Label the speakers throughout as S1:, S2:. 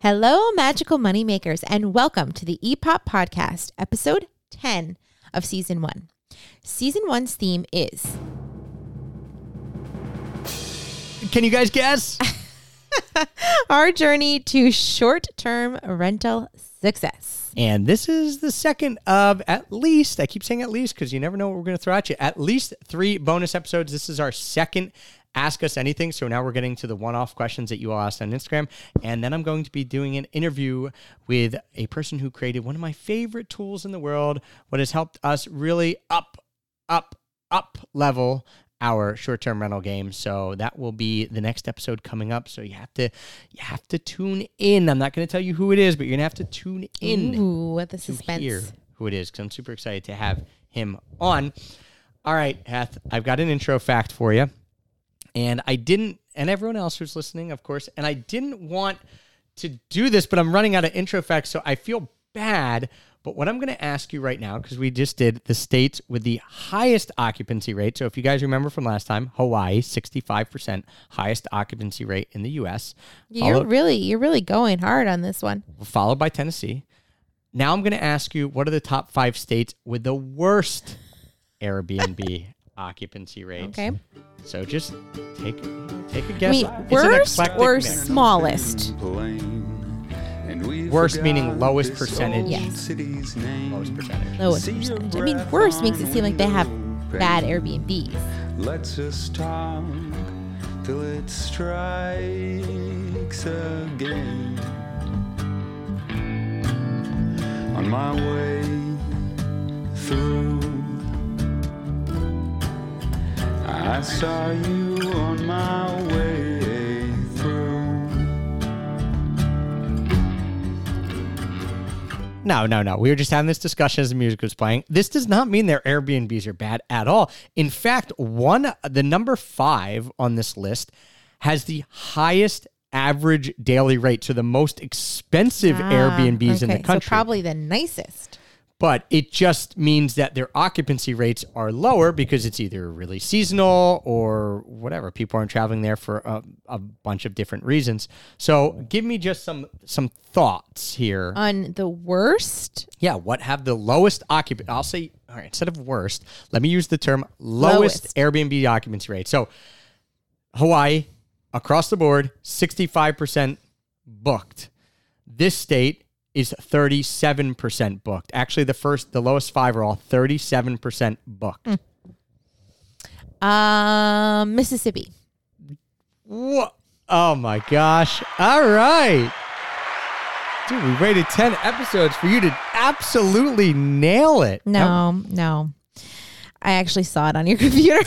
S1: Hello, magical moneymakers, and welcome to the EPOP Podcast, episode 10 of season one. Season one's theme is
S2: Can you guys guess?
S1: our journey to short term rental success.
S2: and this is the second of at least, I keep saying at least because you never know what we're going to throw at you, at least three bonus episodes. This is our second Ask Us Anything. So now we're getting to the one off questions that you all asked on Instagram. And then I'm going to be doing an interview with a person who created one of my favorite tools in the world, what has helped us really up, up, up level our short-term rental game. So that will be the next episode coming up. So you have to you have to tune in. I'm not going to tell you who it is, but you're going to have to tune in
S1: Ooh, what the suspense.
S2: hear who it is because I'm super excited to have him on. All right, Heth, I've got an intro fact for you. And I didn't, and everyone else who's listening, of course, and I didn't want to do this, but I'm running out of intro facts, so I feel bad. But what I'm going to ask you right now, because we just did the states with the highest occupancy rate. So if you guys remember from last time, Hawaii, 65% highest occupancy rate in the U.S.,
S1: You're
S2: followed,
S1: really, you're really going hard on this one.
S2: followed by Tennessee. Now I'm going to ask you, what are the top five states with the worst Airbnb occupancy rates?
S1: Okay.
S2: So just take take a
S1: I
S2: guess.
S1: mean,
S2: It's
S1: worst or
S2: mix.
S1: smallest?
S2: Worst meaning lowest percentage.
S1: Yes.
S2: Lowest percentage.
S1: Lowest percentage. I mean, worst makes it seem like they have bad Airbnbs.
S3: Let's just talk till it strikes again. On my way through, I saw you on my way through.
S2: No, no, no. We were just having this discussion as the music was playing. This does not mean their Airbnbs are bad at all. In fact, one the number five on this list has the highest average daily rate, so the most expensive Airbnbs in the
S1: Ah, Okay,
S2: country.
S1: So probably the nicest.
S2: But it just means that their occupancy rates are lower because it's either really seasonal or whatever. People aren't traveling there for a, a bunch of different reasons. So, give me just some some thoughts here.
S1: On the worst,
S2: yeah, what have the lowest occupancy? I'll say, all right, instead of worst, let me use the term lowest,
S1: Lowest.
S2: Airbnb occupancy rate. So, Hawaii, across the board, 65% booked. This state is 37% booked. Actually, the first, the lowest five are all 37% booked.
S1: um, Mississippi.
S2: What? Oh my gosh. All right. Dude, we waited 10 episodes for you to absolutely nail it.
S1: No, no. I actually saw it on your computer.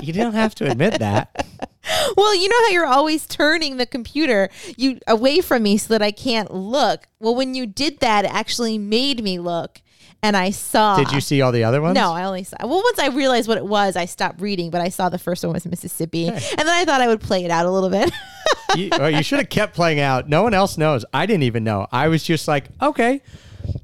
S2: You don't have to admit that.
S1: well, you know how you're always turning the computer you away from me so that I can't look. Well, when you did that, it actually made me look, and I saw.
S2: Did you see all the other ones?
S1: No, I only saw. Well, once I realized what it was, I stopped reading. But I saw the first one was Mississippi, and then I thought I would play it out a little bit.
S2: you, well, you should have kept playing out. No one else knows. I didn't even know. I was just like, okay,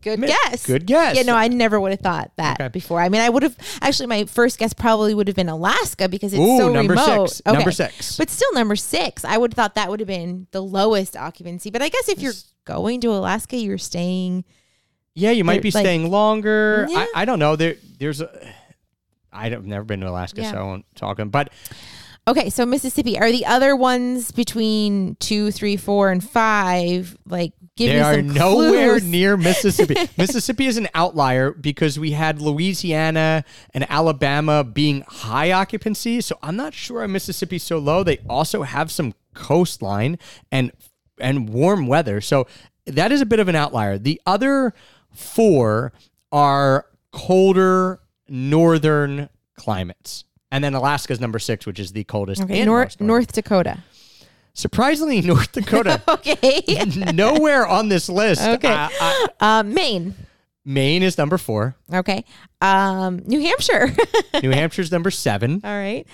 S1: Good guess.
S2: good guess.
S1: Yeah, no, I never would have thought that
S2: Okay.
S1: before. I mean, I would have actually. My first guess probably would have been Alaska because it's
S2: Ooh,
S1: so
S2: number
S1: remote.
S2: six. Number six.
S1: but still number six. I would have thought that would have been the lowest occupancy. But I guess if you're going to Alaska, you're staying.
S2: yeah, you might be
S1: like-
S2: staying longer.
S1: Yeah.
S2: I, I don't know. There, there's a I have never been to Alaska,
S1: Yeah.
S2: so I won't talk. But
S1: Okay, so Mississippi. Are the other ones between two, three, four, and five? Like, give
S2: they are nowhere
S1: clues.
S2: near Mississippi. Mississippi is an outlier because we had Louisiana and Alabama being high occupancy. So I'm not sure Mississippi's so low. They also have some coastline and and warm weather. So that is a bit of an outlier. The other four are colder northern climates. And then Alaska's number six, which is the coldest.
S1: Okay, North. North Dakota.
S2: Surprisingly, North Dakota
S1: Okay.
S2: nowhere on this list.
S1: Okay.
S2: I- I-
S1: um, Maine.
S2: Maine is number four.
S1: Okay. Um, New Hampshire.
S2: New Hampshire's number seven.
S1: All right.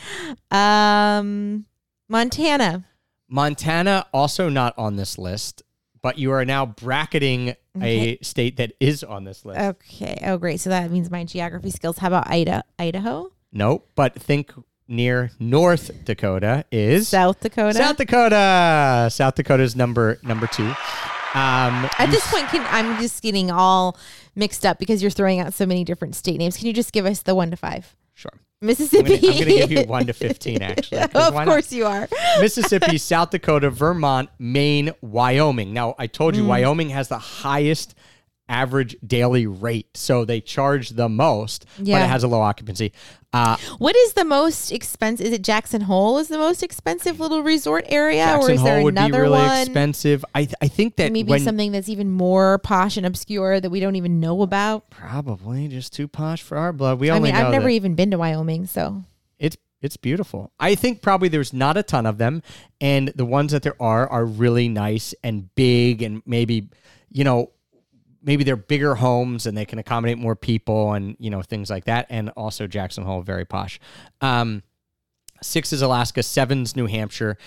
S1: Um, Montana.
S2: Montana also not on this list, but you are now bracketing
S1: Okay.
S2: a state that is on this list.
S1: Okay. Oh, great. So that means my geography skills. How about Ida- Idaho?
S2: nope. But think near North Dakota is
S1: South Dakota.
S2: South Dakota. South Dakota's number number two. Um,
S1: At this point, can I'm just getting all mixed up because you're throwing out so many different state names. Can you just give us the one to five?
S2: sure.
S1: Mississippi.
S2: I'm gonna give you one to fifteen. actually.
S1: of
S2: why not?
S1: course you are.
S2: Mississippi, South Dakota, Vermont, Maine, Wyoming. Now, I told
S1: Mm.
S2: you Wyoming has the highest average daily rate, so they charge the most, but it has a low occupancy. Uh,
S1: What is the most expensive? Is it Jackson Hole? Is the most expensive little resort area, or
S2: Jackson
S1: is there
S2: Hole would be
S1: another
S2: really
S1: one?
S2: expensive. I th- I think that
S1: Maybe
S2: when
S1: something that's even more posh and obscure that we don't even know about.
S2: probably just too posh for our blood. We
S1: I
S2: only
S1: mean, I've never even been to Wyoming, so
S2: it's it's beautiful. I think probably there's not a ton of them, and the ones that there are are really nice and big, and maybe you know maybe they're bigger homes and they can accommodate more people and you know things like that. And also jackson hole very posh. Um, six is alaska seven's new hampshire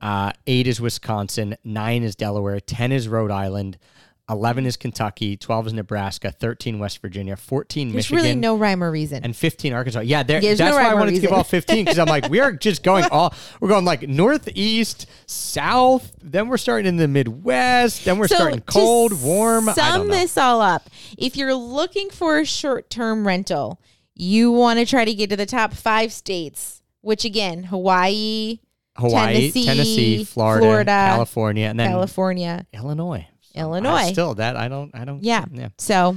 S2: uh, eight is wisconsin nine is delaware 10 is rhode island 11 is kentucky 12 is nebraska 13 west virginia 14
S1: there's
S2: michigan There's
S1: really no rhyme or reason.
S2: and 15 Arkansas. Yeah, there,
S1: There's
S2: that's
S1: no
S2: why I wanted to give
S1: reason.
S2: all 15 because I'm like, we are just going all, we're going like northeast, south, then we're starting in the Midwest, then we're starting
S1: to
S2: cold, warm. I
S1: Sum
S2: don't know.
S1: this all up. If you're looking for a short-term rental, you want to try to get to the top five states, which again, Hawaii,
S2: Hawaii,
S1: Tennessee,
S2: Tennessee, Florida,
S1: Florida,
S2: California, and then
S1: California.
S2: Illinois.
S1: Illinois.
S2: I still, that I don't, I don't.
S1: Yeah.
S2: Yeah.
S1: So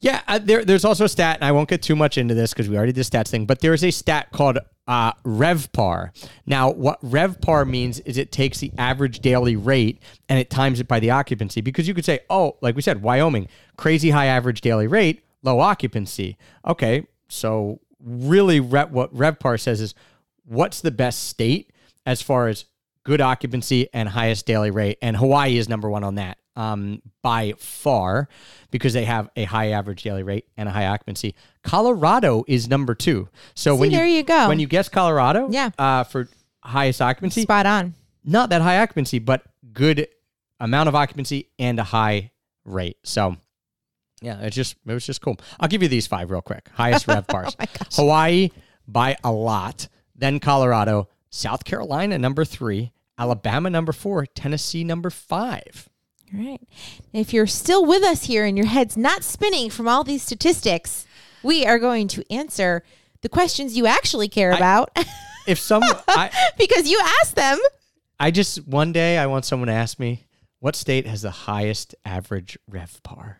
S2: Yeah, uh, there, there's also a stat, and I won't get too much into this because we already did the stats thing, but there is a stat called uh, RevPAR. Now, what RevPAR means is it takes the average daily rate and it times it by the occupancy because you could say, oh, like we said, Wyoming, crazy high average daily rate, low occupancy. Okay, so really re- what RevPAR says is what's the best state as far as good occupancy and highest daily rate, and Hawaii is number one on that um, by far because they have a high average daily rate and a high occupancy. Colorado is number two. So when
S1: there
S2: you,
S1: you go.
S2: when you guess Colorado,
S1: Yeah.
S2: uh, for highest occupancy,
S1: spot on.
S2: not that high occupancy, but good amount of occupancy and a high rate. So. Yeah, it's just it was just cool. I'll give you these five real quick. Highest RevPARs. Hawaii by a lot, then Colorado, South Carolina number 3, Alabama number 4, Tennessee number 5.
S1: All right. If you're still with us here and your head's not spinning from all these statistics, we are going to answer the questions you actually care about
S2: If some I
S1: because you asked them.
S2: I just one day I want someone to ask me what state has the highest average RevPAR.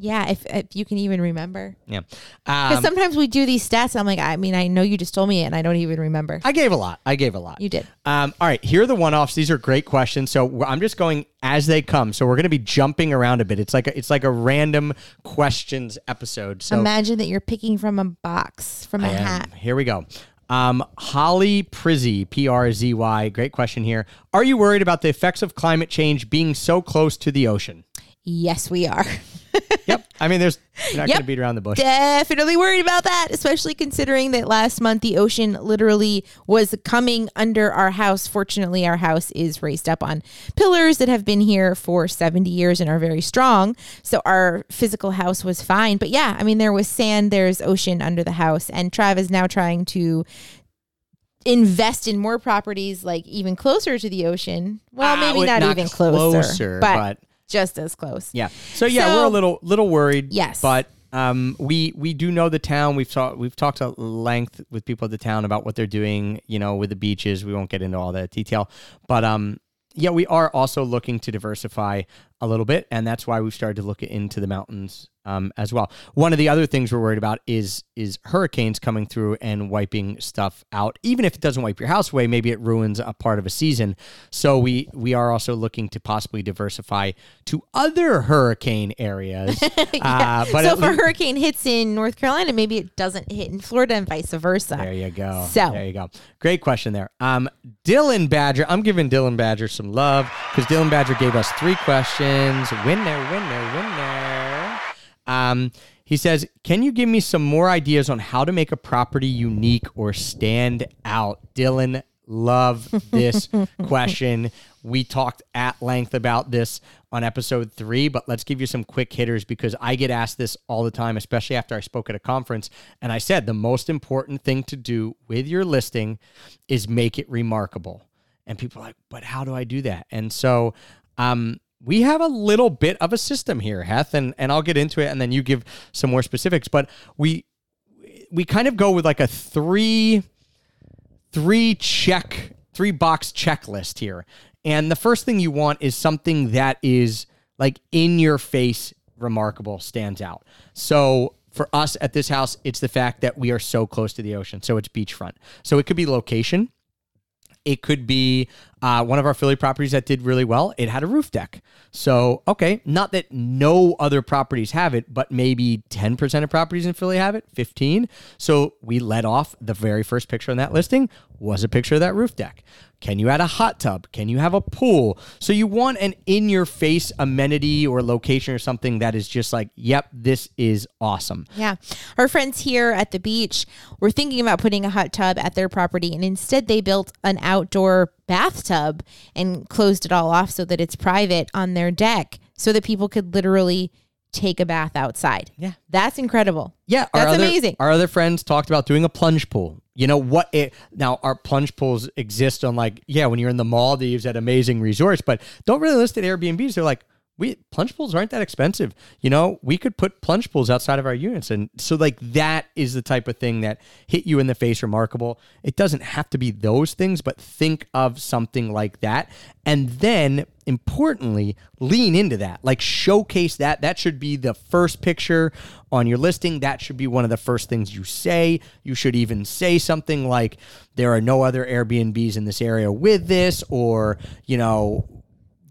S1: Yeah, if, if you can even remember.
S2: Yeah.
S1: Because
S2: Um,
S1: sometimes we do these stats. And I'm like, I mean, I know you just told me it and I don't even remember.
S2: I gave a lot. I gave a lot.
S1: You did.
S2: Um, all right, here are the one-offs. These are great questions. So I'm just going as they come. So we're going to be jumping around a bit. It's like a, it's like a random questions episode. So
S1: Imagine that you're picking from a box, from a hat.
S2: Here we go. Um, Holly Prizzy, P R Z Y. Great question here. Are you worried about the effects of climate change being so close to the ocean?
S1: Yes, we are.
S2: Yep. I mean, there's you're not
S1: Yep.
S2: going to beat around the bush.
S1: Definitely worried about that, especially considering that last month the ocean literally was coming under our house. Fortunately, our house is raised up on pillars that have been here for 70 years and are very strong. So our physical house was fine. But yeah, I mean, there was sand, there's ocean under the house. And Trav is now trying to invest in more properties like even closer to the ocean. Well,
S2: Ah,
S1: maybe
S2: well,
S1: not,
S2: not
S1: even closer,
S2: closer,
S1: but,
S2: but-
S1: just as close.
S2: Yeah. So yeah,
S1: So-
S2: we're a little little worried.
S1: Yes.
S2: But um, we we do know the town. We've talked we've talked at length with people at the town about what they're doing. You know, with the beaches. We won't get into all that detail. But um, yeah, we are also looking to diversify a little bit, and that's why we've started to look into the mountains um, as well. One of the other things we're worried about is is hurricanes coming through and wiping stuff out. Even if it doesn't wipe your house away, maybe it ruins a part of a season. So we we are also looking to possibly diversify to other hurricane areas. uh, but
S1: so if a hurricane hits in North Carolina, maybe it doesn't hit in Florida and vice versa.
S2: There you go.
S1: So-
S2: there you go. Great question there. Um, Dylan Badger. I'm giving Dylan Badger some love because Dylan Badger gave us three questions. Winner, winner, winner. Um, he says, "Can you give me some more ideas on how to make a property unique or stand out?" Dylan, love this question. We talked at length about this on episode three, but let's give you some quick hitters because I get asked this all the time, especially after I spoke at a conference. And I said the most important thing to do with your listing is make it remarkable. And people are like, but how do I do that? And so, um, we have a little bit of a system here, Heth, and, and I'll get into it and then you give some more specifics. But we we kind of go with like a three three check three box checklist here. And the first thing you want is something that is like in your face remarkable stands out. So for us at this house, it's the fact that we are so close to the ocean. So it's beachfront. So it could be location. It could be uh, one of our Philly properties that did really well. It had a roof deck. So, okay, not that no other properties have it, but maybe 10% of properties in Philly have it, 15. So we let off the very first picture on that listing was a picture of that roof deck. Can you add a hot tub? Can you have a pool? So you want an in your face amenity or location or something that is just like, yep, this is awesome.
S1: Yeah. Our friends here at the beach were thinking about putting a hot tub at their property, and instead they built an outdoor bathtub and closed it all off so that it's private on their deck so that people could literally take a bath outside.
S2: Yeah.
S1: That's incredible.
S2: Yeah,
S1: That's
S2: other-
S1: amazing.
S2: Our other friends talked about doing a plunge pool. You know what? It now our plunge pools exist on like yeah when you're in the Maldives at amazing resorts, but don't really list at Airbnbs. They're like we plunge pools aren't that expensive. You know we could put plunge pools outside of our units, and so like that is the type of thing that hit you in the face. Remarkable. It doesn't have to be those things, but think of something like that, and then importantly lean into that like showcase that that should be the first picture on your listing that should be one of the first things you say you should even say something like there are no other airbnbs in this area with this or you know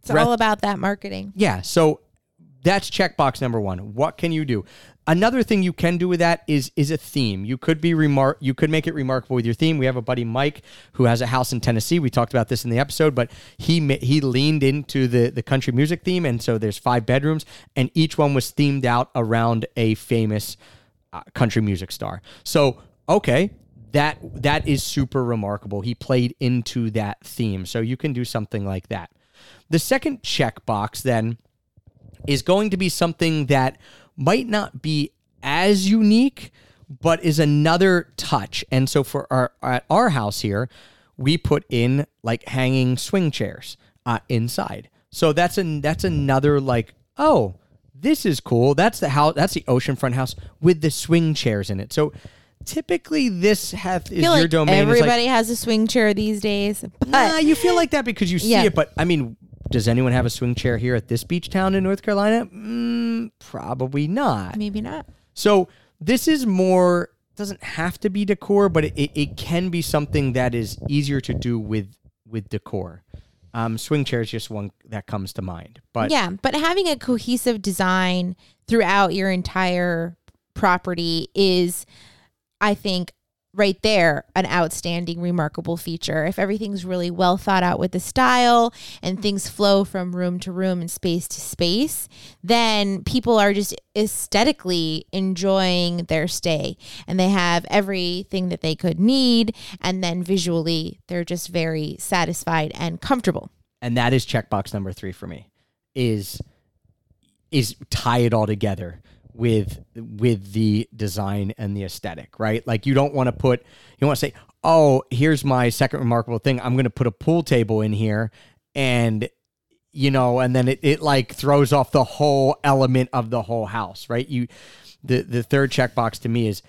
S1: It's all about that marketing.
S2: yeah. So that's checkbox number one. What can you do? Another thing you can do with that is is a theme. You could be remark. You could make it remarkable with your theme. We have a buddy Mike who has a house in Tennessee. We talked about this in the episode, but he he leaned into the the country music theme, and so there's five bedrooms, and each one was themed out around a famous uh, country music star. So okay, that that is super remarkable. He played into that theme, so you can do something like that. The second checkbox then is going to be something that might not be as unique, but is another touch. And so for our at our house here, we put in like hanging swing chairs uh, inside. So that's an that's another like oh this is cool. That's the house. That's the oceanfront house with the swing chairs in it. So typically this have is your
S1: like
S2: domain. is like-
S1: everybody has a swing chair these days. But
S2: Nah, you feel like that because you see
S1: Yeah.
S2: it, but I mean, does anyone have a swing chair here at this beach town in North Carolina? Mm, probably not.
S1: maybe not.
S2: So this is more doesn't have to be decor, but it, it, it can be something that is easier to do with with decor. Um, swing chair is just one that comes to mind, but
S1: yeah, but having a cohesive design throughout your entire property is, I think, right there, an outstanding, remarkable feature. If everything's really well thought out with the style and things flow from room to room and space to space, then people are just aesthetically enjoying their stay and they have everything that they could need. And then visually, they're just very satisfied and comfortable.
S2: and that is checkbox number three for me is is tie it all together with with the design and the aesthetic right like you don't want to put you want to say oh here's my second remarkable thing i'm going to put a pool table in here and you know and then it, it like throws off the whole element of the whole house right you the the third checkbox to me is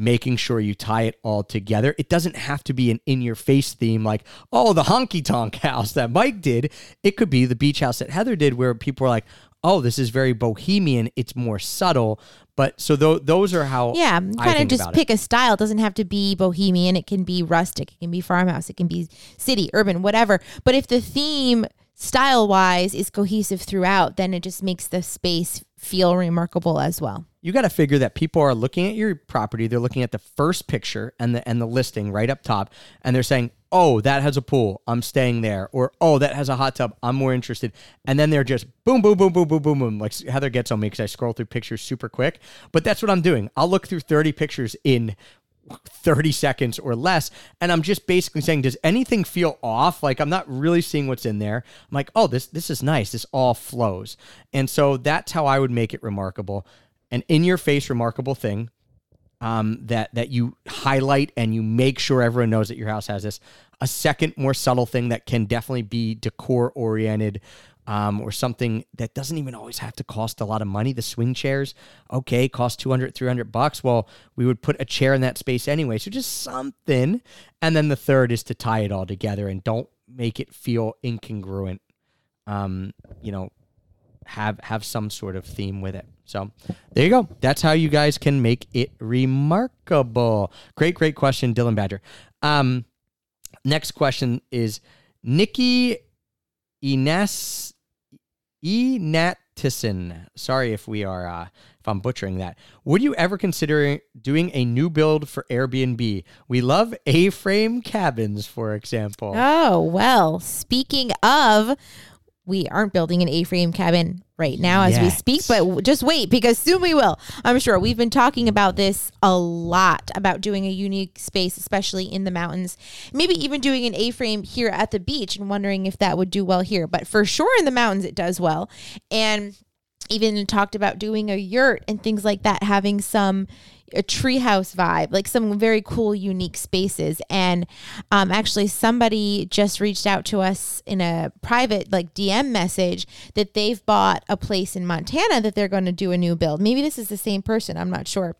S2: making sure you tie it all together. It doesn't have to be an in your face theme like, oh, the honky tonk house that Mike did. It could be the beach house that Heather did where people are like, oh, this is very bohemian. It's more subtle. But so th- those are how
S1: Yeah, kind of just pick a style. It doesn't have to be bohemian. It can be rustic. It can be farmhouse. It can be city, urban, whatever. But if the theme style wise is cohesive throughout, then it just makes the space feel remarkable as well.
S2: You got to figure that people are looking at your property they're looking at the first picture and the and the listing right up top and they're saying oh that has a pool i'm staying there or oh that has a hot tub i'm more interested and then they're just boom boom boom boom boom boom boom like heather gets on me because i scroll through pictures super quick but that's what i'm doing i'll look through 30 pictures in 30 seconds or less. And I'm just basically saying, does anything feel off? Like I'm not really seeing what's in there. I'm like, oh, this this is nice. This all flows. And so that's how I would make it remarkable. An in your face remarkable thing um, that that you highlight and you make sure everyone knows that your house has this. A second, more subtle thing that can definitely be decor oriented. Um, or something that doesn't even always have to cost a lot of money. The swing chairs, okay, cost 200, 300 bucks. Well, we would put a chair in that space anyway. So just something. And then the third is to tie it all together and don't make it feel incongruent. Um, you know, have have some sort of theme with it. So there you go. That's how you guys can make it remarkable. Great, great question, Dylan Badger. Um, next question is Nikki Ines Enatison. Sorry if we are uh, if I'm butchering that. Would you ever consider doing a new build for Airbnb? We love A-frame cabins, for example.
S1: Oh, well, speaking of, we aren't building an A-frame cabin right now as we speak, but just wait because soon we will. I'm sure we've been talking about this a lot about doing a unique space, especially in the mountains. Maybe even doing an A-frame here at the beach and wondering if that would do well here. But for sure in the mountains it does well. And even talked about doing a yurt and things like that, having some a treehouse vibe, like some very cool, unique spaces. And um, actually, somebody just reached out to us in a private, like DM message, that they've bought a place in Montana that they're going to do a new build. Maybe this is the same person. I'm not sure.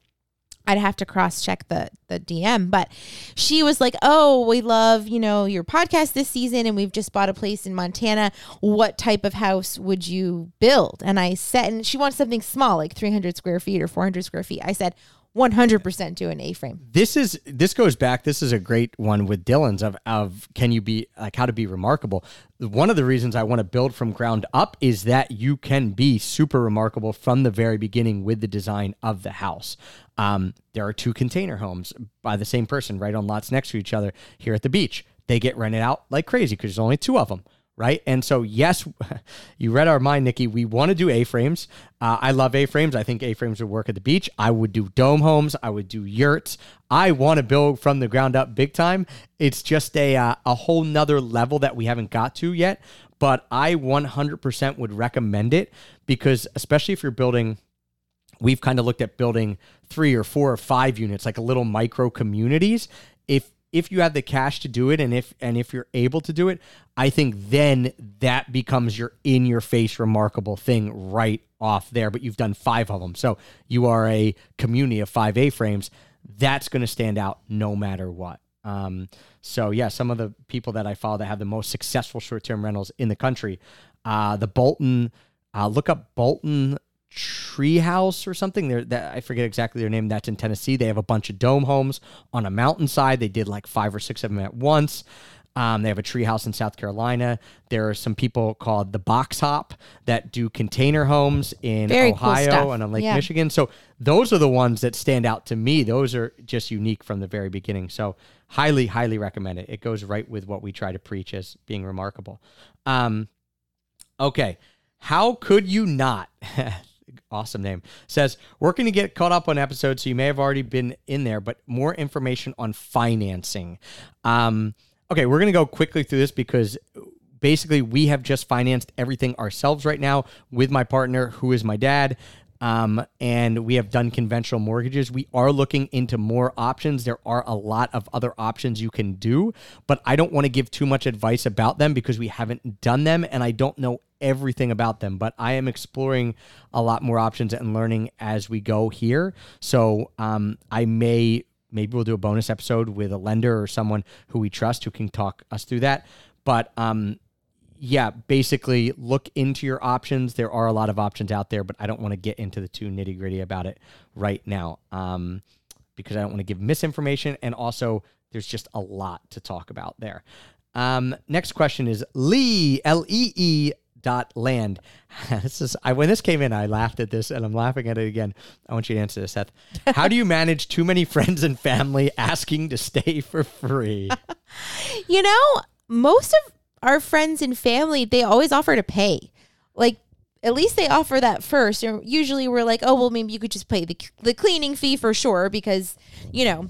S1: I'd have to cross check the the DM, but she was like, "Oh, we love you know your podcast this season, and we've just bought a place in Montana. What type of house would you build?" And I said, and she wants something small, like 300 square feet or 400 square feet. I said, "100% do an A-frame."
S2: this is this goes back this is a great one with dylan's of of can you be like how to be remarkable. One of the reasons i want to build from ground up is that you can be super remarkable from the very beginning with the design of the house. Um, there are two container homes by the same person right on lots next to each other here at the beach. They get rented out like crazy because there's only two of them right? And so, yes, you read our mind, Nikki. We want to do A-frames. Uh, I love A-frames. I think A-frames would work at the beach. I would do dome homes. I would do yurts. I want to build from the ground up big time. It's just a uh, a whole nother level that we haven't got to yet. But I 100% would recommend it because, especially if you're building we've kind of looked at building three or four or five units like a little micro communities if if you have the cash to do it and if and if you're able to do it i think then that becomes your in your face remarkable thing right off there. But you've done five of them. So you are a community of five a frames. That's going to stand out no matter what. Um, so yeah some of the people that i follow that have the most successful short-term rentals in the country uh, the bolton uh, look up bolton treehouse or something. There that i forget exactly their name. That's in tennessee. They have a bunch of dome homes on a mountainside. They did like five or six of them at once. Um, they have a treehouse in south carolina. There are some people called the box hop that do container homes in
S1: Very
S2: ohio
S1: stuff.
S2: and on lake
S1: Yeah.
S2: michigan. So those are the ones that stand out to me. Those are just unique from the very beginning. So highly highly recommend it. It goes right with what we try to preach as being remarkable. Um, Okay. How could you not? awesome name. Says, working to get caught up on episodes, so you may have already been in there, but more information on financing. Um, okay, we're going to go quickly through this because basically we have just financed everything ourselves right now with my partner, who is my dad. Um, and we have done conventional mortgages. We are looking into more options. There are a lot of other options you can do, but I don't want to give too much advice about them because we haven't done them and I don't know everything about them. But I am exploring a lot more options and learning as we go here. So um, I may maybe we'll do a bonus episode with a lender or someone who we trust who can talk us through that. But um, yeah, basically look into your options. There are a lot of options out there, but I don't want to get into the too nitty gritty about it right now um, because I don't want to give misinformation. And also, there's just a lot to talk about there. Um, next question is Lee, L E E dot land. this is I when this came in, I laughed at this and I'm laughing at it again. I want you to answer this, Heth. How do you manage too many friends and family asking to stay for free?
S1: You know, most of our friends and family, they always offer to pay. Like, at least they offer that first. Usually we're like, oh, well, maybe you could just pay the, the cleaning fee for sure because, you know,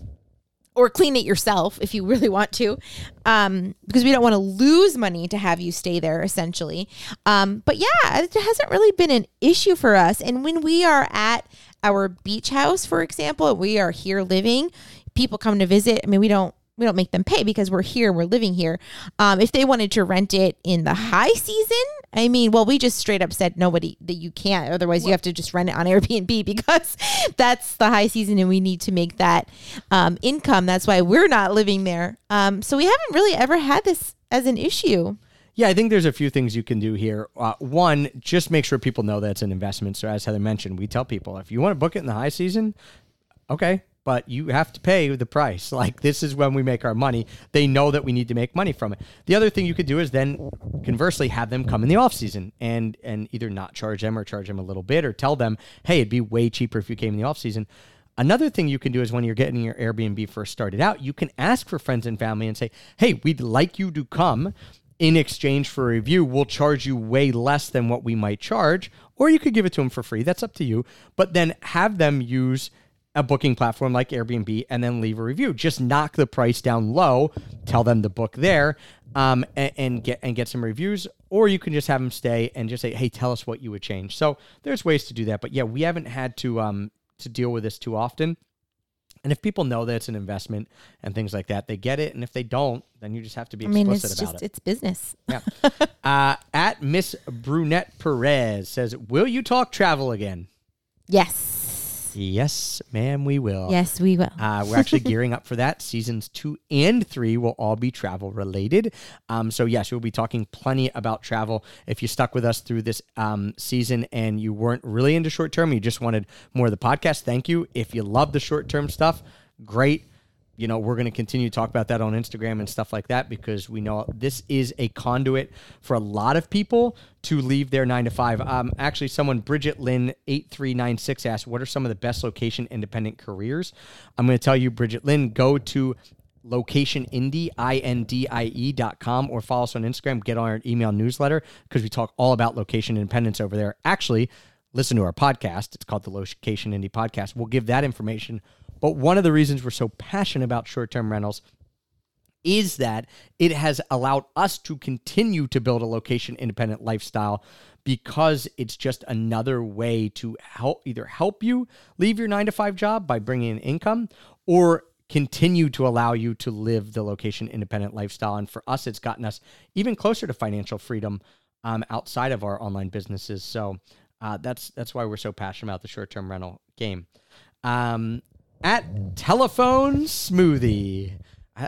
S1: or clean it yourself if you really want to, um, because we don't want to lose money to have you stay there essentially. Um, but yeah, it hasn't really been an issue for us. And when we are at our beach house, for example, we are here living, people come to visit. I mean, we don't we don't make them pay because we're here, we're living here. Um, if they wanted to rent it in the high season, I mean, well, we just straight up said nobody that you can't. Otherwise, you have to just rent it on Airbnb because that's the high season, and we need to make that um, income. That's why we're not living there. Um, so we haven't really ever had this as an issue.
S2: Yeah, I think there's a few things you can do here. Uh, one, just make sure people know that it's an investment. So, as Heather mentioned, we tell people if you want to book it in the high season, okay, but you have to pay the price. Like this is when we make our money. They know that we need to make money from it. The other thing you could do is then conversely have them come in the off season and and either not charge them or charge them a little bit or tell them, hey, it'd be way cheaper if you came in the off season. Another thing you can do is when you're getting your Airbnb first started out, you can ask for friends and family and say, hey, we'd like you to come in exchange for a review, we'll charge you way less than what we might charge, or you could give it to them for free. That's up to you. But then have them use a booking platform like Airbnb and then leave a review. Just knock the price down low, tell them to book there, um, and, and, get and get some reviews. Or you can just have them stay and just say, "Hey, tell us what you would change." So there's ways to do that. But yeah, we haven't had to um, to deal with this too often. And if people know that it's an investment and things like that, they get it. And if they don't, then you just have to be
S1: I mean,
S2: explicit
S1: it's
S2: about
S1: just
S2: it.
S1: it's business.
S2: Yeah. uh, at Miss Brunette Perez says, "Will you talk travel again?"
S1: Yes.
S2: Yes, ma'am, we will.
S1: Yes, we will.
S2: Uh, we're actually gearing up for that. Seasons two and three will all be travel related. Um, so, yes, we'll be talking plenty about travel. If you stuck with us through this um, season and you weren't really into short term, you just wanted more of the podcast, thank you. If you love the short term stuff, great you know, we're going to continue to talk about that on Instagram and stuff like that because we know this is a conduit for a lot of people to leave their nine to five. Um, actually, someone, Bridget Lynn, 8396 asked, What are some of the best location independent careers? I'm going to tell you, Bridget Lynn, go to locationindie, I-N-D-I-E dot com or follow us on Instagram, get on our email newsletter because we talk all about location independence over there. Actually, listen to our podcast. It's called the Location Indie Podcast. We'll give that information but one of the reasons we're so passionate about short term rentals is that it has allowed us to continue to build a location independent lifestyle because it's just another way to help either help you leave your 9 to 5 job by bringing in income or continue to allow you to live the location independent lifestyle. And for us it's gotten us even closer to financial freedom um, outside of our online businesses. So uh, that's that's why we're so passionate about the short-term rental game. Um, at telephone smoothie.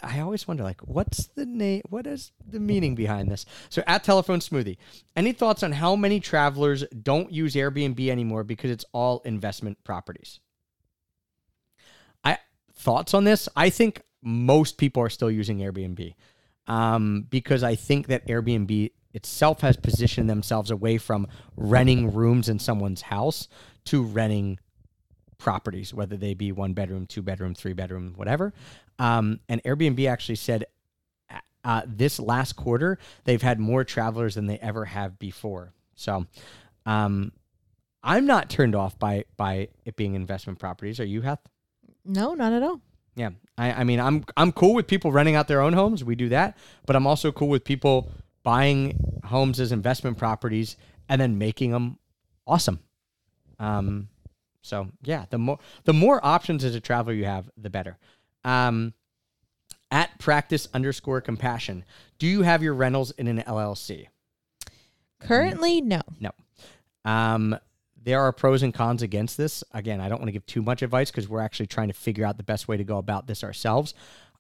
S2: I, always wonder, like, what's the name? What is the meaning behind this? So, at telephone smoothie, any thoughts on how many travelers don't use Airbnb anymore because it's all investment properties? I thoughts on this? I think most people are still using Airbnb um, because I think that Airbnb itself has positioned themselves away from renting rooms in someone's house to renting properties, whether they be one bedroom, two bedroom, three bedroom, whatever. Um, and Airbnb actually said uh, this last quarter they've had more travelers than they ever have before. So um, I'm not turned off by by it being investment properties. Are you, Heth?
S1: No, not at all.
S2: Yeah, I, I mean, I'm I'm cool with people renting out their own homes. We do that, but I'm also cool with people buying homes as investment properties and then making them awesome. Um, so yeah, the more the more options as a traveler you have, the better. Um, at practice underscore compassion, do you have your rentals in an LLC?
S1: Currently, no.
S2: No. Um, there are pros and cons against this. Again, I don't want to give too much advice because we're actually trying to figure out the best way to go about this ourselves.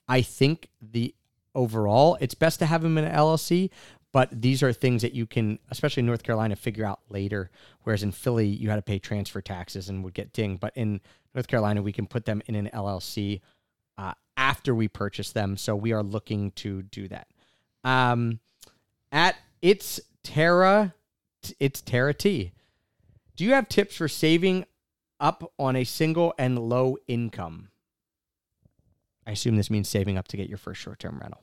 S2: I think the overall, it's best to have them in an LLC, but these are things that you can, especially in North Carolina, figure out later. Whereas in Philly, you had to pay transfer taxes and would get dinged. But in North Carolina, we can put them in an LLC uh, after we purchase them. So we are looking to do that. Um, at it's Terra, it's Terra T. Do you have tips for saving up on a single and low income? I assume this means saving up to get your first short term rental.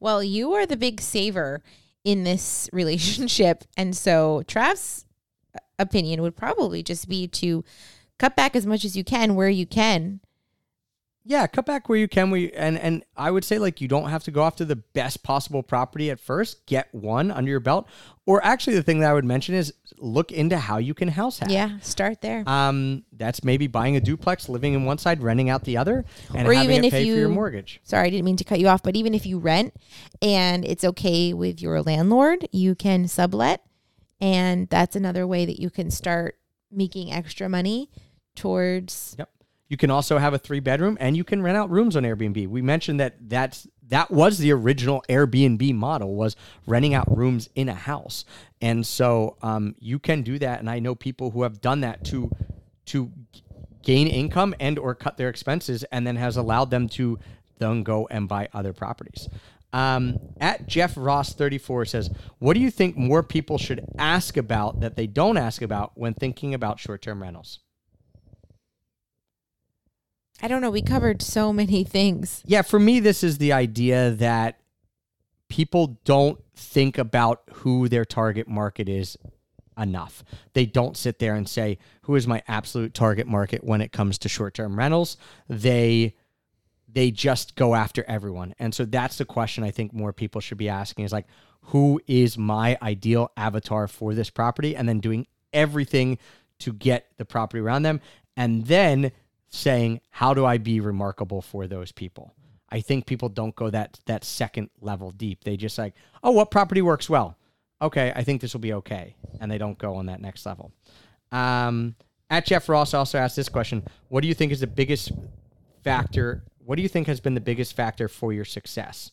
S1: Well, you are the big saver in this relationship. And so Trav's uh, opinion would probably just be to cut back as much as you can where you can
S2: yeah, cut back where you can. We and and I would say like you don't have to go after the best possible property at first. Get one under your belt, or actually the thing that I would mention is look into how you can house hack.
S1: Yeah, start there.
S2: Um, that's maybe buying a duplex, living in one side, renting out the other, and
S1: Or
S2: having
S1: even
S2: it
S1: if
S2: pay for your
S1: you-
S2: mortgage.
S1: Sorry, I didn't mean to cut you off, but even if you rent and it's okay with your landlord, you can sublet. And that's another way that you can start making extra money towards
S2: Yep. You can also have a three bedroom and you can rent out rooms on Airbnb. We mentioned that that's that was the original Airbnb model was renting out rooms in a house. And so um, you can do that and I know people who have done that to to gain income and or cut their expenses and then has allowed them to then go and buy other properties. Um, at Jeff Ross 34 says, What do you think more people should ask about that they don't ask about when thinking about short term rentals?
S1: I don't know, we covered so many things.
S2: Yeah, for me, this is the idea that people don't think about who their target market is enough. They don't sit there and say, who is my absolute target market when it comes to short-term rentals? They they just go after everyone. And so that's the question I think more people should be asking is like, who is my ideal avatar for this property? And then doing everything to get the property around them. And then saying, how do I be remarkable for those people? I think people don't go that that second level deep. They just like, oh, what property works well? Okay, I think this will be okay. And they don't go on that next level. Um, at Jeff Ross also asked this question What do you think is the biggest factor? What do you think has been the biggest factor for your success?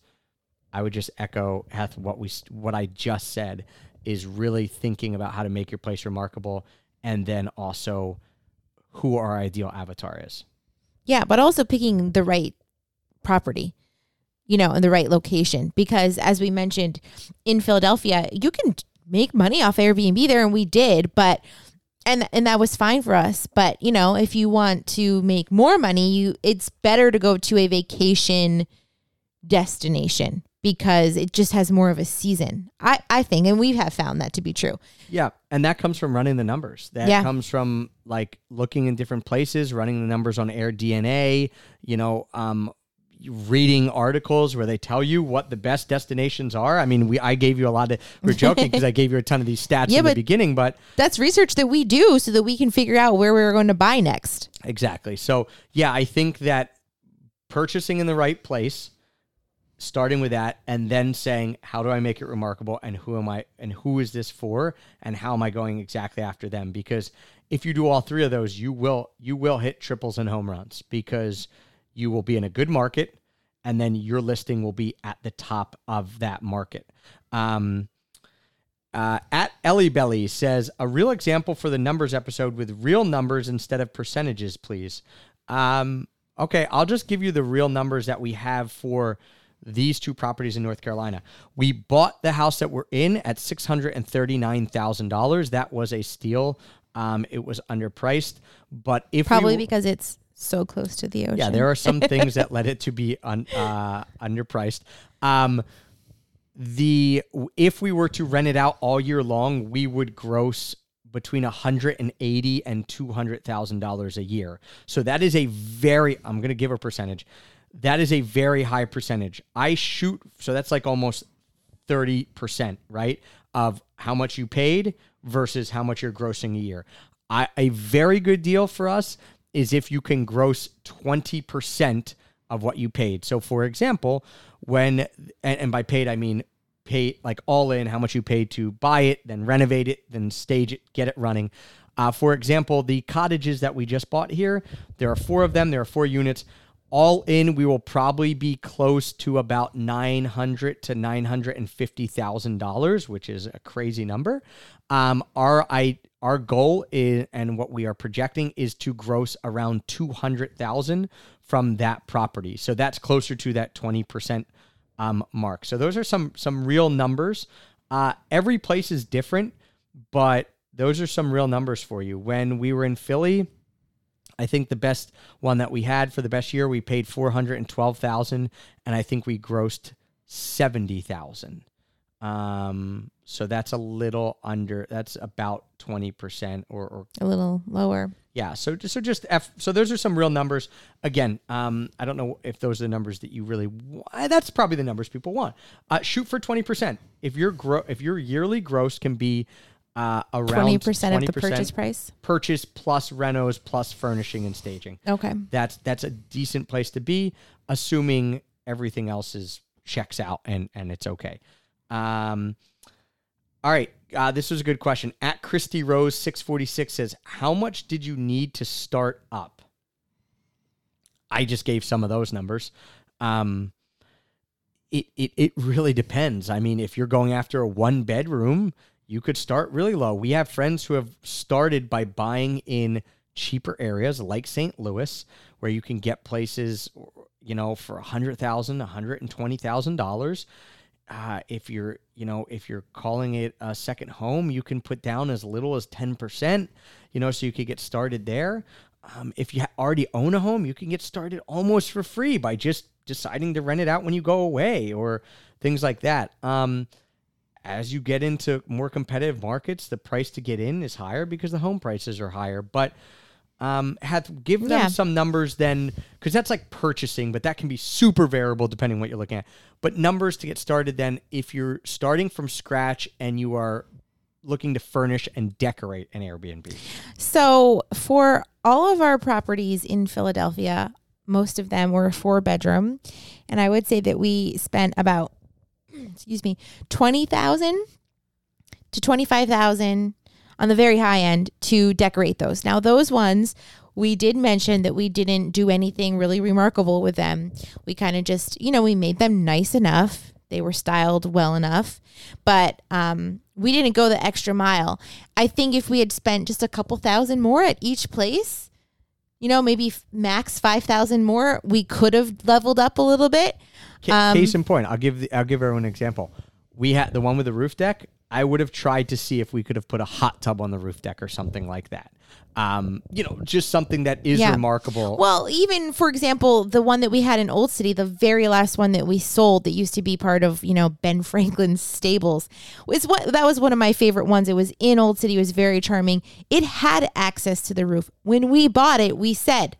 S2: I would just echo Heth what we what I just said is really thinking about how to make your place remarkable, and then also who our ideal avatar is.
S1: Yeah, but also picking the right property, you know, in the right location. Because as we mentioned in Philadelphia, you can make money off Airbnb there, and we did, but and and that was fine for us. But you know, if you want to make more money, you it's better to go to a vacation destination because it just has more of a season. I, I think, and we have found that to be true.
S2: Yeah, and that comes from running the numbers. That
S1: Yeah.
S2: comes from like looking in different places, running the numbers on AirDNA. You know, um, reading articles where they tell you what the best destinations are. I mean, we I gave you a lot of. We're joking because I gave you a ton of these stats
S1: Yeah,
S2: in the beginning, but
S1: That's research that we do so that we can figure out where we're going to buy next.
S2: Exactly. So, yeah, I think that purchasing in the right place, starting with that, and then saying, how do I make it remarkable and who am I and who is this for and how am I going exactly after them? Because if you do all three of those, you will you will hit triples and home runs because you will be in a good market and then your listing will be at the top of that market. Um, uh, at Ellie Belly says a real example for the numbers episode with real numbers instead of percentages, please. Um, okay, I'll just give you the real numbers that we have for these two properties in North Carolina. We bought the house that we're in at six hundred and thirty nine thousand dollars. That was a steal. Um, it was underpriced, but if
S1: Probably
S2: w-
S1: because it's so close to the ocean.
S2: yeah, there are some things that led it to be un, uh, underpriced. Um, the if we were to rent it out all year long, we would gross between 180 and 200 thousand dollars a year. So that is a very I'm going to give a percentage. That is a very high percentage. I shoot so that's like almost 30%, right? Of how much you paid versus how much you're grossing a year. I, a very good deal for us is if you can gross 20% of what you paid. So, for example, when, and, and by paid, I mean pay like all in how much you paid to buy it, then renovate it, then stage it, get it running. Uh, for example, the cottages that we just bought here, there are four of them, there are four units. All in, we will probably be close to about nine hundred to nine hundred and fifty thousand dollars, which is a crazy number. Um, our I our goal is, and what we are projecting is to gross around two hundred thousand from that property. So that's closer to that twenty percent um, mark. So those are some some real numbers. Uh, every place is different, but those are some real numbers for you. When we were in Philly, I think the best one that we had for the best year, we paid four hundred and twelve thousand, and I think we grossed seventy thousand. Um, so that's a little under. That's about twenty percent, or, or
S1: A little lower.
S2: yeah. So just so just F. So those are some real numbers. Again, um, I don't know if those are the numbers that you really. wa- That's probably the numbers people want. Uh, shoot for twenty percent. If your gro- if your yearly gross can be uh, around
S1: Twenty percent of the purchase price.
S2: purchase plus renos plus furnishing and staging.
S1: Okay.
S2: That's that's a decent place to be, assuming everything else is checks out and and it's okay. Um, all right, uh, this was a good question. At Christy Rose six forty six says, "How much did you need to start up?" I just gave some of those numbers. Um, it, it it really depends. I mean, if you're going after a one bedroom, you could start really low. We have friends who have started by buying in cheaper areas like St. Louis, where you can get places, you know, for a hundred thousand, a hundred and twenty thousand dollars. Uh, if you're, you know, if you're calling it a second home, you can put down as little as ten percent, you know, so you could get started there. Um, if you already own a home, you can get started almost for free by just deciding to rent it out when you go away or things like that. Um, as you get into more competitive markets, the price to get in is higher because the home prices are higher. But um, have give them
S1: Yeah.
S2: some numbers then, because that's like purchasing, but that can be super variable depending what you're looking at. But numbers to get started then, if you're starting from scratch and you are looking to furnish and decorate an Airbnb.
S1: So for all of our properties in Philadelphia, most of them were four bedroom, and I would say that we spent about excuse me twenty thousand to twenty five thousand on the very high end to decorate those. Now those ones. We did mention that we didn't do anything really remarkable with them. We kind of just, you know, we made them nice enough. They were styled well enough, but um, we didn't go the extra mile. I think if we had spent just a couple thousand more at each place, you know, maybe max five thousand more, we could have leveled up a little bit. Um,
S2: Case in point, I'll give the, I'll give everyone an example. We had the one with the roof deck. I would have tried to see if we could have put a hot tub on the roof deck or something like that. Um, you know, just something that is
S1: Yeah.
S2: remarkable.
S1: Well, even for example, the one that we had in Old City, the very last one that we sold that used to be part of, you know, Ben Franklin's stables, was what that was one of my favorite ones. It was in Old City, it was very charming. It had access to the roof. When we bought it, we said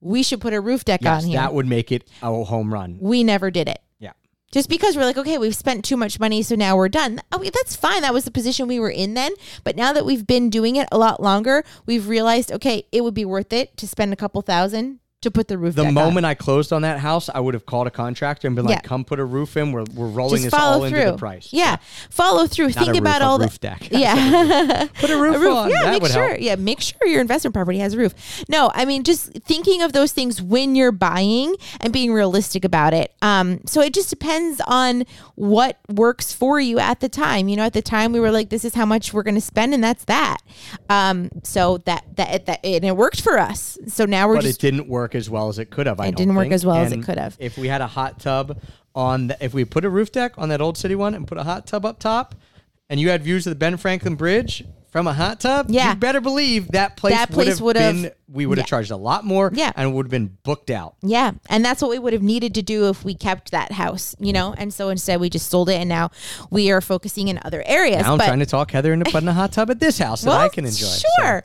S1: we should put a roof deck
S2: yes,
S1: on here.
S2: that would make it a home run.
S1: we never did it.
S2: Yeah.
S1: Just because we're like, okay, we've spent too much money, so now we're done. Oh, okay, that's fine. That was the position we were in then. But now that we've been doing it a lot longer, we've realized, okay, it would be worth it to spend a couple thousand to put the roof.
S2: The
S1: deck on.
S2: moment I closed on that house, I would have called a contractor and been like, "Come put a roof in. We're, we're rolling
S1: just
S2: this all
S1: follow
S2: into
S1: through.
S2: the price."
S1: Yeah, follow through.
S2: Not
S1: Think
S2: a roof,
S1: about
S2: a
S1: all the
S2: roof deck.
S1: Yeah,
S2: Put a roof, on.
S1: Yeah,
S2: that
S1: make sure.
S2: help.
S1: Yeah, make sure your investment property has a roof. No, I mean just thinking of those things when you're buying and being realistic about it. Um, so it just depends on what works for you at the time. You know, at the time we were like, this is how much we're going to spend, and that's that. Um, so that that that and it worked for us. So now we're
S2: but
S1: just
S2: it didn't work as well as it could have. I
S1: It didn't work
S2: think.
S1: as well as it could have.
S2: If we had a hot tub on, the, if we put a roof deck on that old city one and put a hot tub up top, and you had views of the Ben Franklin Bridge from a hot tub,
S1: Yeah.
S2: you better believe that place,
S1: That
S2: would
S1: place
S2: have
S1: would have-
S2: been. We would have
S1: yeah.
S2: charged a lot more,
S1: Yeah.
S2: and would have been booked out.
S1: Yeah, and that's what we would have needed to do if we kept that house, you know. And so instead, we just sold it, and now we are focusing in other areas.
S2: Now I'm
S1: but
S2: trying to talk Heather into putting a hot tub at this house that I can enjoy. So-
S1: Sure.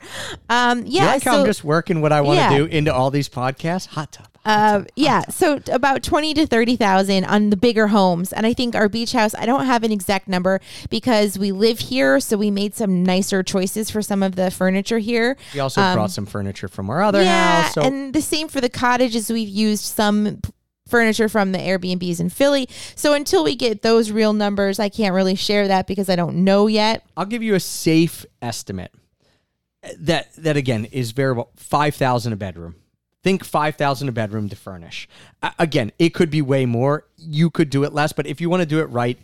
S1: Um,
S2: You
S1: yeah.
S2: like how
S1: so,
S2: I'm just working what I want to
S1: Yeah.
S2: do into all these podcasts? Hot tub.
S1: Uh, yeah. So about twenty to thirty thousand on the bigger homes, and I think our beach house. I don't have an exact number because we live here, so we made some nicer choices for some of the furniture here.
S2: We also brought some furniture from our other house. So
S1: and the same for the cottages. We've used some furniture from the Airbnbs in Philly. So until we get those real numbers, I can't really share that because I don't know yet.
S2: I'll give you a safe estimate. That that again is variable. Five thousand a bedroom. Think five thousand a bedroom to furnish. Again, it could be way more. You could do it less, but if you want to do it right,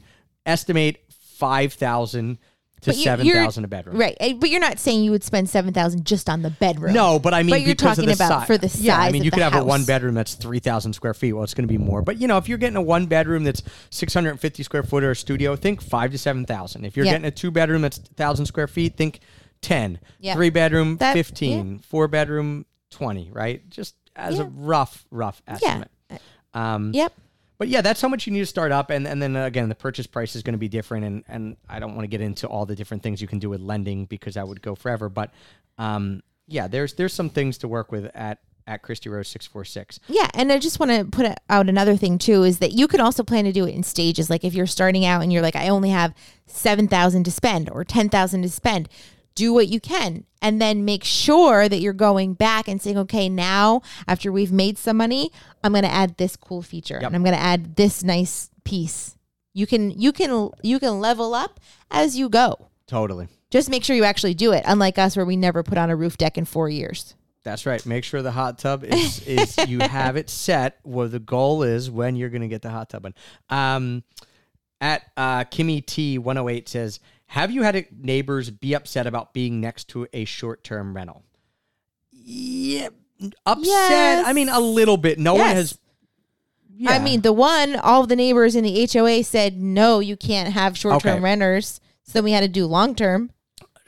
S2: estimate five thousand to
S1: But you-
S2: seven
S1: you're-
S2: thousand a bedroom.
S1: Right. eh, But you're not saying you would spend 7000 just on the bedroom.
S2: No, but I mean,
S1: But you're
S2: because
S1: talking
S2: of the
S1: about
S2: si-
S1: for the
S2: Yeah, I mean, you could have a one bedroom that's three thousand square feet. Well, it's going to be more. But you know, if you're getting a one bedroom that's six hundred and fifty square foot or a studio, think five to seven thousand. If you're
S1: Yeah.
S2: getting a two bedroom that's thousand square feet, think ten.
S1: Yeah.
S2: Three bedroom,
S1: That-
S2: fifteen. Four bedroom, twenty. Right? Just as a
S1: Yeah.
S2: rough, rough
S1: Yeah.
S2: estimate. Um,
S1: Yep.
S2: but yeah, that's how much you need to start up, and and then uh, again, the purchase price is going to be different, and and I don't want to get into all the different things you can do with lending because that would go forever. But um, yeah, there's there's some things to work with at at Christie Rose six four six.
S1: Yeah, and I just want to put out another thing too is that you can also plan to do it in stages. Like if you're starting out and you're like, I only have seven thousand to spend or ten thousand to spend, do what you can, and then make sure that you're going back and saying, okay, now after we've made some money, I'm going to add this cool feature,
S2: Yep.
S1: and I'm going to add this nice piece. You can you can you can level up as you go.
S2: Totally.
S1: Just make sure you actually do it. Unlike us, where we never put on a roof deck in four years.
S2: That's right. Make sure the hot tub is, is you have it set where the goal is when you're going to get the hot tub in. Um, at uh, Kimmy T 108 says, Have you had neighbors be upset about being next to a short term rental? Yeah. Upset.
S1: Yes.
S2: I mean, a little bit. No one
S1: Yes.
S2: has.
S1: I mean, the one, all of the neighbors in the HOA said, no, you can't have short term
S2: Okay.
S1: renters. So then we had to do long term.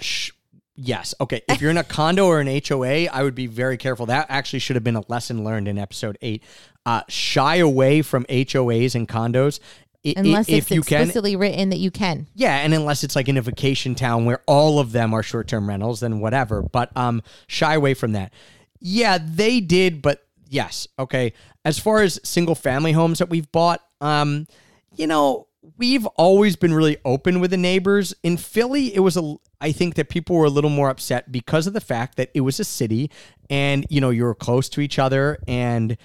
S2: Sh- Yes. Okay. If you're in a condo or an HOA, I would be very careful. That actually should have been a lesson learned in episode eight. Uh, shy away from HOAs and condos. I- i-
S1: Unless
S2: if
S1: it's
S2: you can,
S1: explicitly written that you can.
S2: Yeah, and unless it's like in a vacation town where all of them are short term rentals, then whatever. But um shy away from that. Yeah, they did, but yes. Okay. As far as single family homes that we've bought, um, you know, we've always been really open with the neighbors. In Philly, it was a I think that people were a little more upset because of the fact that it was a city and you know, you were close to each other and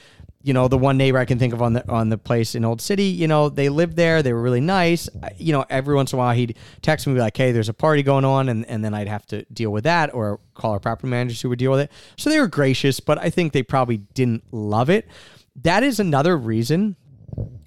S2: you know the one neighbor I can think of on the on the place in Old City. You know they lived there. They were really nice. I- You know every once in a while he'd text me like, "Hey, there's a party going on," and and then I'd have to deal with that or call our property managers who would deal with it. So they were gracious, but I think they probably didn't love it. That is another reason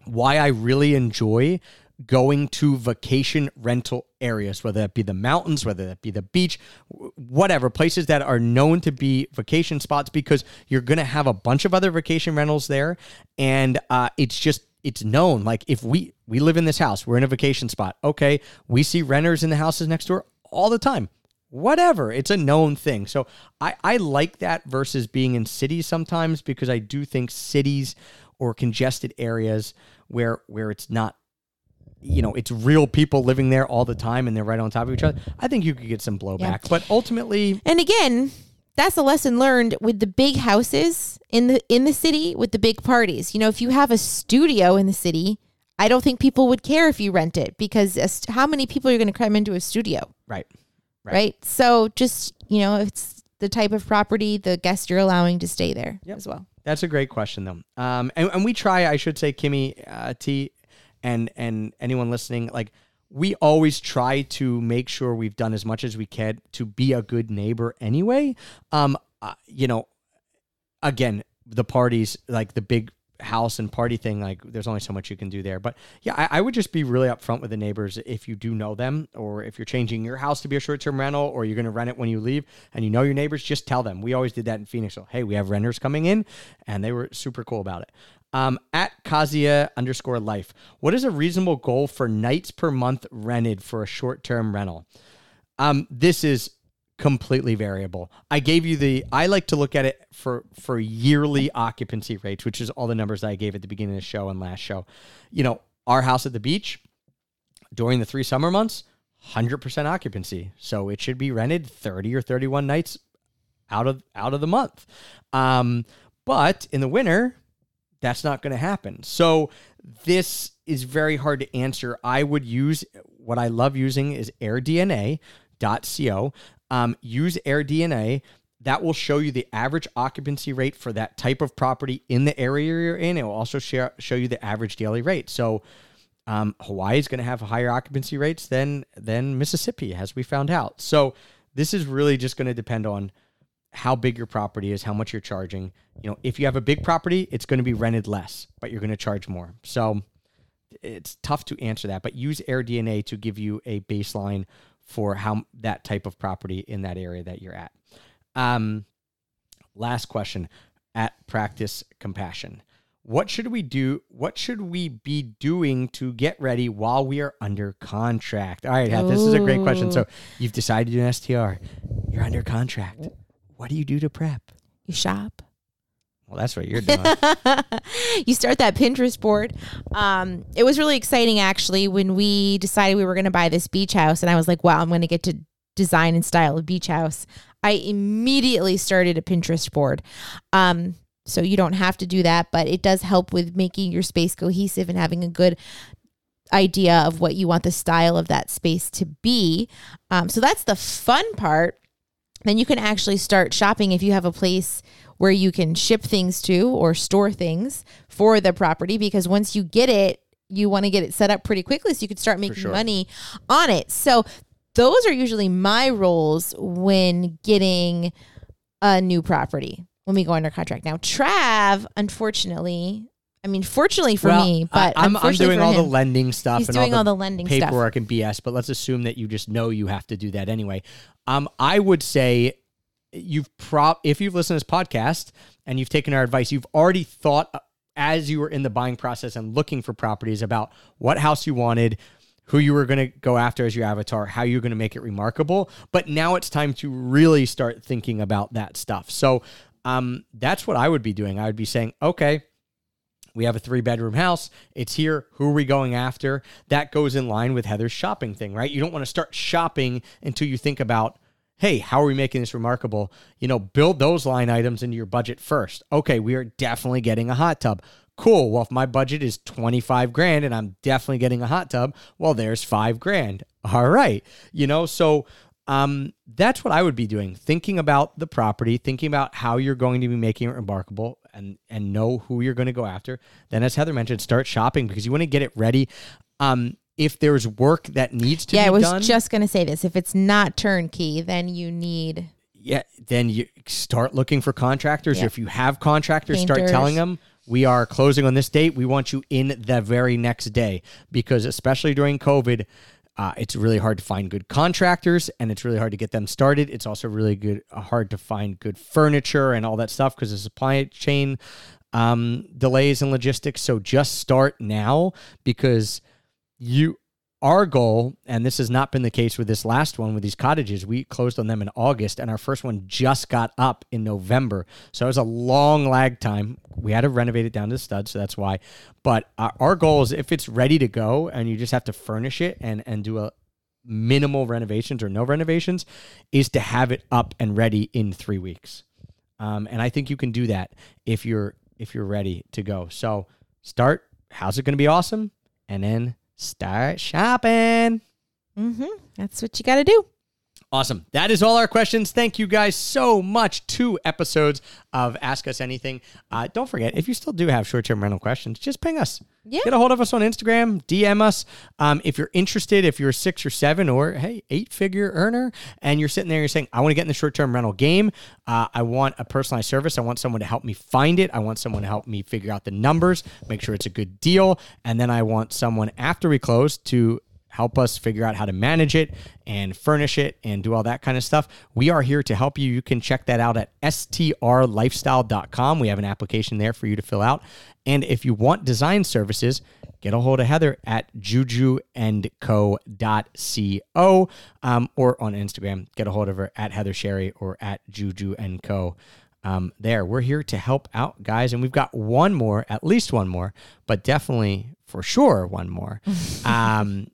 S2: why I really enjoy going to vacation rental areas, whether that be the mountains, whether that be the beach, whatever, places that are known to be vacation spots, because you're going to have a bunch of other vacation rentals there. And uh, it's just, it's known. Like if we, we live in this house, we're in a vacation spot. Okay. We see renters in the houses next door all the time whatever it's a known thing so I, I like that versus being in cities sometimes because i do think cities or congested areas where where it's not you know it's real people living there all the time and they're right on top of each other i think you could get some blowback but ultimately
S1: And again, that's a lesson learned with the big houses in the in the city with the big parties. You know, if you have a studio in the city, I don't think people would care if you rent it because a st- how many people are going to cram into a studio,
S2: right
S1: right.
S2: Right.
S1: So just you know, it's the type of property the guest you're allowing to stay there
S2: Yep.
S1: as well.
S2: That's a great question, though. Um, and, and we try, I should say, Kimmy uh, T, and and anyone listening, like we always try to make sure we've done as much as we can to be a good neighbor. Anyway, um, uh, you know, again, the parties, like the big house and party thing, like there's only so much you can do there. But yeah, I, I would just be really upfront with the neighbors if you do know them, or if you're changing your house to be a short term rental, or you're going to rent it when you leave, and you know your neighbors, just tell them. We always did that in Phoenix. So hey, we have renters coming in, and they were super cool about it. Um, at Kazia underscore life, what is a reasonable goal for nights per month rented for a short term rental? Um, this is completely variable. I gave you the I like to look at it for for yearly occupancy rates, which is all the numbers I gave at the beginning of the show and last show. You know, our house at the beach during the three summer months, 100% occupancy. So it should be rented 30 or 31 nights out of out of the month. Um, but in the winter, that's not going to happen. So this is very hard to answer. I would use what I love using is airdna.co. Um, use AirDNA. That will show you the average occupancy rate for that type of property in the area you're in. It will also share, show you the average daily rate. So um, Hawaii is going to have higher occupancy rates than than Mississippi, as we found out. So this is really just going to depend on how big your property is, how much you're charging. You know, if you have a big property, it's going to be rented less, but you're going to charge more. So it's tough to answer that, but use AirDNA to give you a baseline for how that type of property in that area that you're at. Um, last question at Practice Compassion. What should we do? What should we be doing to get ready while we are under contract? All right, Heth, this is a great question. So you've decided to do an STR. You're under contract. What do you do to prep?
S1: You shop.
S2: Well, that's what you're doing.
S1: you start that Pinterest board. Um, it was really exciting actually when we decided we were going to buy this beach house, and I was like, "Wow, I'm going to get to design and style a beach house." I immediately started a Pinterest board. Um, so you don't have to do that, but it does help with making your space cohesive and having a good idea of what you want the style of that space to be. Um, so that's the fun part. Then you can actually start shopping if you have a place where you can ship things to or store things for the property because once you get it, you want to get it set up pretty quickly so you can start making
S2: sure.
S1: money on it. So those are usually my roles when getting a new property when we go under contract. Now, Trav, unfortunately, I mean, fortunately for
S2: Well,
S1: me, but
S2: I, am I'm doing all the lending stuff
S1: he's
S2: and
S1: doing
S2: all
S1: all
S2: the,
S1: the lending stuff.
S2: paperwork and BS. But let's assume that you just know you have to do that anyway. Um, I would say you've prop if you've listened to this podcast and you've taken our advice, you've already thought uh, as you were in the buying process and looking for properties about what house you wanted, who you were going to go after as your avatar, how you're going to make it remarkable. But now it's time to really start thinking about that stuff. So um, that's what I would be doing. I would be saying, okay, we have a three bedroom house. It's here. Who are we going after? That goes in line with Heather's shopping thing, right? You don't want to start shopping until you think about, hey, how are we making this remarkable? You know, build those line items into your budget first. Okay, we are definitely getting a hot tub. Cool. Well, if my budget is 25 grand and I'm definitely getting a hot tub, well, there's five grand. All right. You know, so um, that's what I would be doing. Thinking about the property, thinking about how you're going to be making it remarkable and and know who you're going to go after. Then as Heather mentioned, start shopping because you want to get it ready. Um, if there's work that needs to
S1: yeah,
S2: be
S1: I was just going to say this. If it's not turnkey, then you need
S2: yeah, then you start looking for contractors.
S1: Yeah.
S2: If you have contractors, start telling them we are closing on this date. We want you in the very next day because, especially during COVID, uh, it's really hard to find good contractors and it's really hard to get them started. It's also really good uh, hard to find good furniture and all that stuff because the supply chain um, delays and logistics. So just start now because you our goal, and this has not been the case with this last one with these cottages, we closed on them in August, and our first one just got up in November. So it was a long lag time. We had to renovate it down to the stud, so that's why. But our, our goal is if it's ready to go and you just have to furnish it and, and do a minimal renovations or no renovations, is to have it up and ready in three weeks. Um, and I think you can do that if you're if you're ready to go. So start. How's it going to be awesome? And then start shopping.
S1: Mm-hmm. That's what you got to do.
S2: Awesome. That is all our questions. Thank you guys so much. Two episodes of Ask Us Anything. Uh, don't forget, if you still do have short term rental questions, just ping us.
S1: Yeah.
S2: Get a hold of us on Instagram, DM us. Um, if you're interested, if you're a six or seven or, hey, eight figure earner, and you're sitting there, you're saying, I want to get in the short term rental game. Uh, I want a personalized service. I want someone to help me find it. I want someone to help me figure out the numbers, make sure it's a good deal. And then I want someone after we close to help us figure out how to manage it and furnish it and do all that kind of stuff. We are here to help you. You can check that out at strlifestyle.com. We have an application there for you to fill out. And if you want design services, get a hold of Heather at jujuandco.co um, or on Instagram. Get a hold of her at Heather Sherry or at Juju and Co. Um, there, we're here to help out, guys, and we've got one more, at least one more, but definitely for sure one more. Um,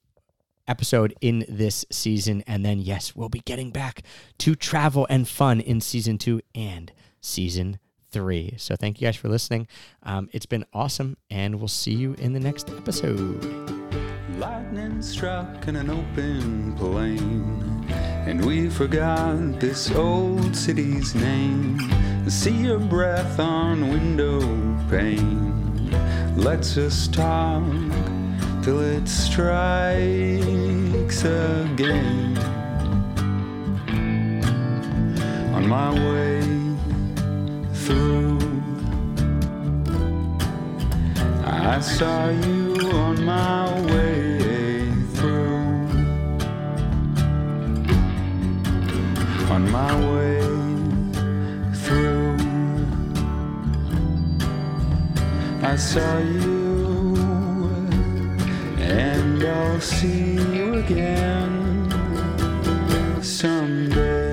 S2: episode in this season. And then, yes, we'll be getting back to travel and fun in season two and season three. So, thank you guys for listening. Um, it's been awesome, and we'll see you in the next episode.
S3: Lightning struck in an open plain, and we forgot this old city's name. See your breath on window pane. Let's just talk till it strikes again. On my way through, I saw you on my way through. On my way through, I saw you, I'll see you again someday.